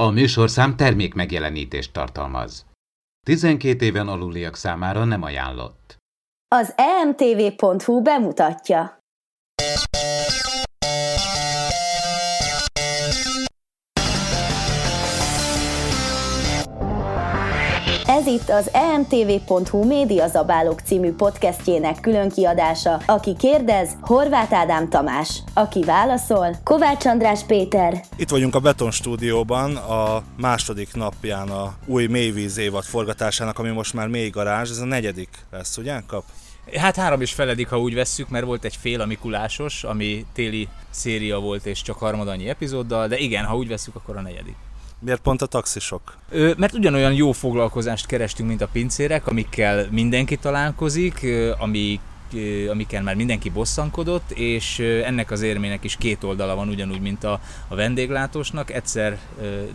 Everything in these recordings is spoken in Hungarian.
A műsorszám termék megjelenítést tartalmaz. 12 éven aluliak számára nem ajánlott. Az emtv.hu bemutatja. Itt az emtv.hu Médiazabálók című podcastjének külön kiadása. Aki kérdez, Horváth Ádám Tamás. Aki válaszol, Kovács András Péter. Itt vagyunk a Beton stúdióban, a második napján a új mélyvíz évad forgatásának, ami most már mély garázs. Ez a negyedik lesz, ugye, Kap? Hát három is feledik, ha úgy vesszük, mert volt egy fél, ami kulásos, ami téli széria volt és csak harmadannyi epizóddal, de igen, ha úgy vesszük, akkor a negyedik. Miért pont a taxisok? Ö, mert ugyanolyan jó foglalkozást kerestünk, mint a pincérek, amikkel mindenki találkozik, ami amikkel már mindenki bosszankodott, és ennek az érmének is két oldala van, ugyanúgy, mint a, a vendéglátósnak. Egyszer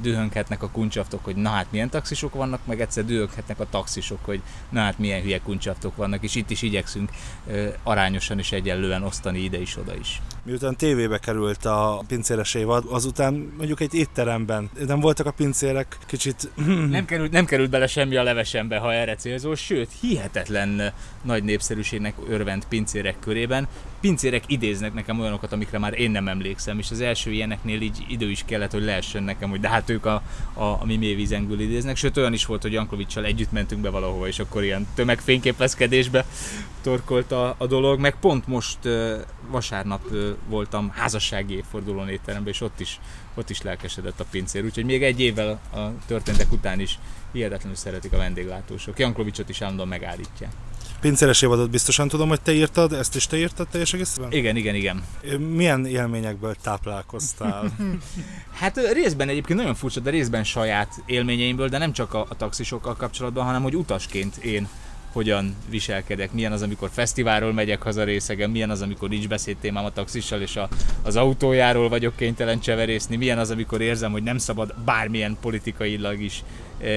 dühönghetnek a kuncsaftok, hogy na hát milyen taxisok vannak, meg egyszer dühönghetnek a taxisok, hogy na hát milyen hülye kuncsaftok vannak, és itt is igyekszünk arányosan és egyenlően osztani ide is, oda is. Miután tévébe került a pincéres évad, azután mondjuk egy étteremben nem voltak a pincérek kicsit... nem, került, nem került bele semmi a levesembe, ha erre célzó, sőt, hihetetlen nagy népszerűségnek örvend pincérek körében. Pincérek idéznek nekem olyanokat, amikre már én nem emlékszem, és az első ilyeneknél így idő is kellett, hogy lehessen nekem, hogy de hát ők a, a, a mi mélyvízengül idéznek. Sőt, olyan is volt, hogy Jankovicsal együtt mentünk be valahova, és akkor ilyen tömegfényképezkedésbe torkolt a, a dolog. Meg pont most vasárnap voltam házassági évfordulón étteremben, és ott is, ott is lelkesedett a pincér. Úgyhogy még egy évvel a történtek után is hihetetlenül szeretik a vendéglátósok. Jankovicsot is állandóan megállítják. Pincéres évadot biztosan tudom, hogy te írtad, ezt is te írtad teljes egészben? Igen, igen, igen. Milyen élményekből táplálkoztál? hát részben egyébként nagyon furcsa, de részben saját élményeimből, de nem csak a, a taxisokkal kapcsolatban, hanem hogy utasként én hogyan viselkedek, milyen az, amikor fesztiválról megyek haza részegen, milyen az, amikor nincs beszédtémám a taxissal, és a, az autójáról vagyok kénytelen cseverészni, milyen az, amikor érzem, hogy nem szabad bármilyen politikailag is e,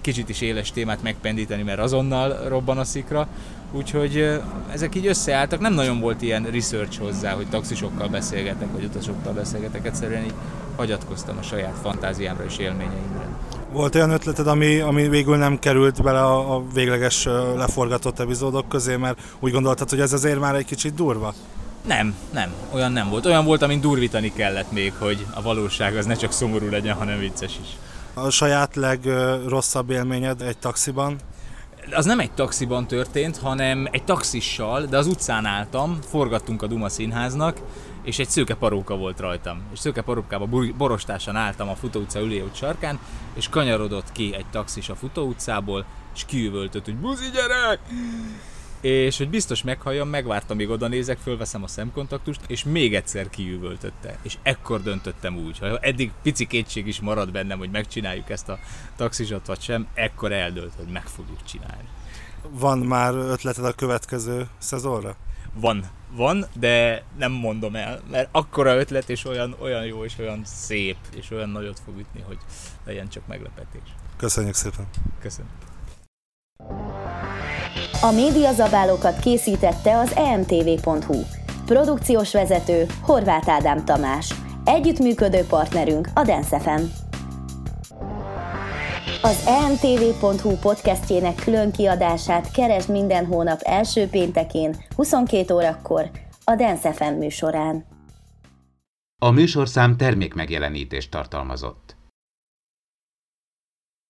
kicsit is éles témát megpendíteni, mert azonnal robban a szikra. Úgyhogy e, ezek így összeálltak, nem nagyon volt ilyen research hozzá, hogy taxisokkal beszélgetek, vagy utasokkal beszélgetek, egyszerűen így hagyatkoztam a saját fantáziámra és élményeimre. Volt olyan ötleted, ami, ami végül nem került bele a, a végleges leforgatott epizódok közé, mert úgy gondoltad, hogy ez azért már egy kicsit durva? Nem, nem, olyan nem volt. Olyan volt, amin durvítani kellett még, hogy a valóság az ne csak szomorú legyen, hanem vicces is. A saját legrosszabb élményed egy taxiban? Az nem egy taxiban történt, hanem egy taxissal, de az utcán álltam, forgattunk a Duma színháznak, és egy szőke paróka volt rajtam. És szőke parókába borostásan álltam a futóutca üléút sarkán, és kanyarodott ki egy taxis a futóutcából, és kiüvöltött, hogy buzi gyerek! És hogy biztos meghalljam, megvártam, míg oda nézek, fölveszem a szemkontaktust, és még egyszer kiüvöltötte. És ekkor döntöttem úgy, ha eddig pici kétség is marad bennem, hogy megcsináljuk ezt a taxisot vagy sem, ekkor eldőlt, hogy meg fogjuk csinálni. Van már ötleted a következő szezonra? Van, van, de nem mondom el, mert akkora ötlet és olyan, olyan jó és olyan szép és olyan nagyot fog ütni, hogy legyen csak meglepetés. Köszönjük szépen. Köszönöm. A médiazabálókat készítette az emtv.hu. Produkciós vezető Horváth Ádám Tamás. Együttműködő partnerünk a Dance FM. Az emtv.hu podcastjének külön kiadását keresd minden hónap első péntekén, 22 órakor, a Dance FM műsorán. A műsorszám termék megjelenítést tartalmazott.